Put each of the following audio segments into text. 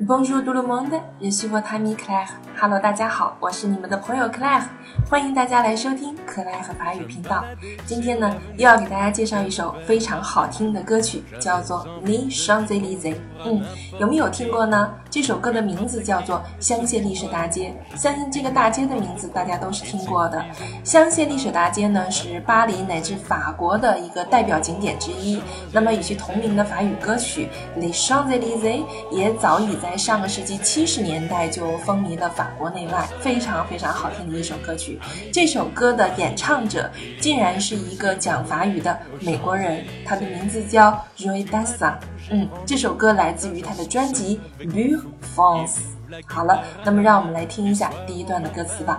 Bonjour tout le monde, je suis votre ami Claire. Hello，大家好，我是你们的朋友 Claire，欢迎大家来收听克莱和法语频道。今天呢，又要给大家介绍一首非常好听的歌曲，叫做《Les Champs Élysées》。嗯，有没有听过呢？这首歌的名字叫做《香榭丽舍大街》，相信这个大街的名字大家都是听过的。香榭丽舍大街呢，是巴黎乃至法国的一个代表景点之一。那么，与其同名的法语歌曲《Les Champs Élysées》也早已在上个世纪七十年代就风靡了法国内外，非常非常好听的一首歌曲。这首歌的演唱者竟然是一个讲法语的美国人，他的名字叫 Roy d a s a。嗯，这首歌来自于他的专辑《Blue France》。好了，那么让我们来听一下第一段的歌词吧。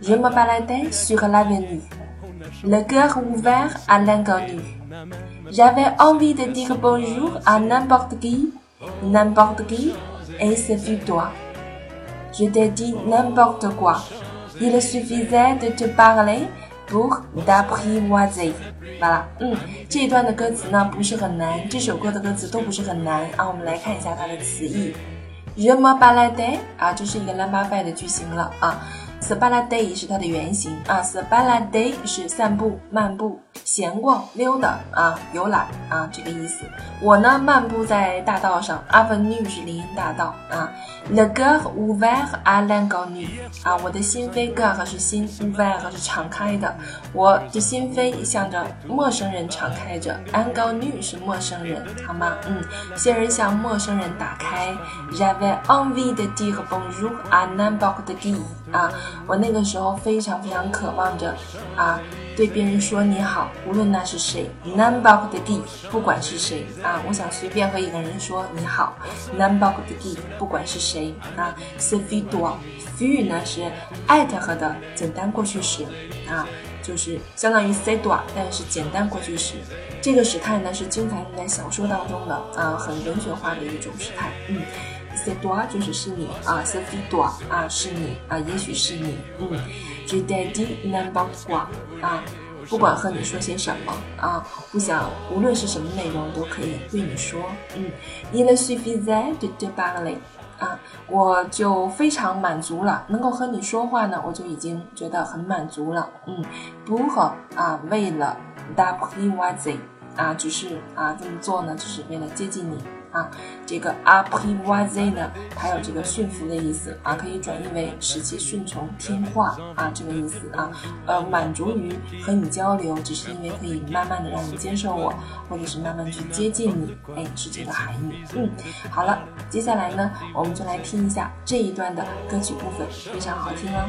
Je me baladais sur l'avenue, le cœur ouvert à l'inconnu. J'avais envie de dire bonjour à n'importe qui, n'importe qui, et ce fut toi. Je t'ai dit n'importe quoi. Il suffisait de te parler pour d'apprivoiser. 完了，嗯，这一段的歌词呢不是很难，这首歌的歌词都不是很难啊。我们来看一下它的词义。Je me baladais 啊，这是一个 l a m b a f 的句型了啊。s b a l a d a y 是它的原型啊。s b a l a d a y 是散步、漫步、闲逛、溜达啊、游览啊这个意思。我呢漫步在大道上，Avenue 是林荫大道啊。Le cœur ouvert à l'inconnu 啊，我的心扉 cœur 是心，ouvert 是敞开的，我的心扉向着陌生人敞开着。Inconnu 是陌生人，好吗？嗯，先人向陌生人打开。J'avais envie de dire bonjour à n'importe qui 啊，我那个时候非常非常渴望着啊，对别人说你好，无论那是谁。N'importe qui 不管是谁啊，我想随便和一个人说你好。N'importe qui 不管是谁啊。C'est f i t o f u 呢是艾特和的简单过去时啊，就是相当于 c'est toi，但是简单过去时。这个时态呢是经常用在小说当中的啊，很文学化的一种时态。嗯。Ce do 就是是你啊，c'est toi 啊是你啊，也许是你，嗯，Je t'ai dit n'importe quoi 啊，不管和你说些什么啊，不想无论是什么内容都可以对你说，嗯，Il suffisait de te parler 啊，我就非常满足了，能够和你说话呢，我就已经觉得很满足了，嗯，pour 啊为了 d'apprivoiser 啊，只是啊这么做呢，只是为了接近你。啊，这个 a p r i v o i s e 呢，它有这个驯服的意思啊，可以转译为使其顺从听话啊，这个意思啊。呃，满足于和你交流，只是因为可以慢慢的让你接受我，或者是慢慢去接近你，哎，是这个含义。嗯，好了，接下来呢，我们就来听一下这一段的歌曲部分，非常好听哦。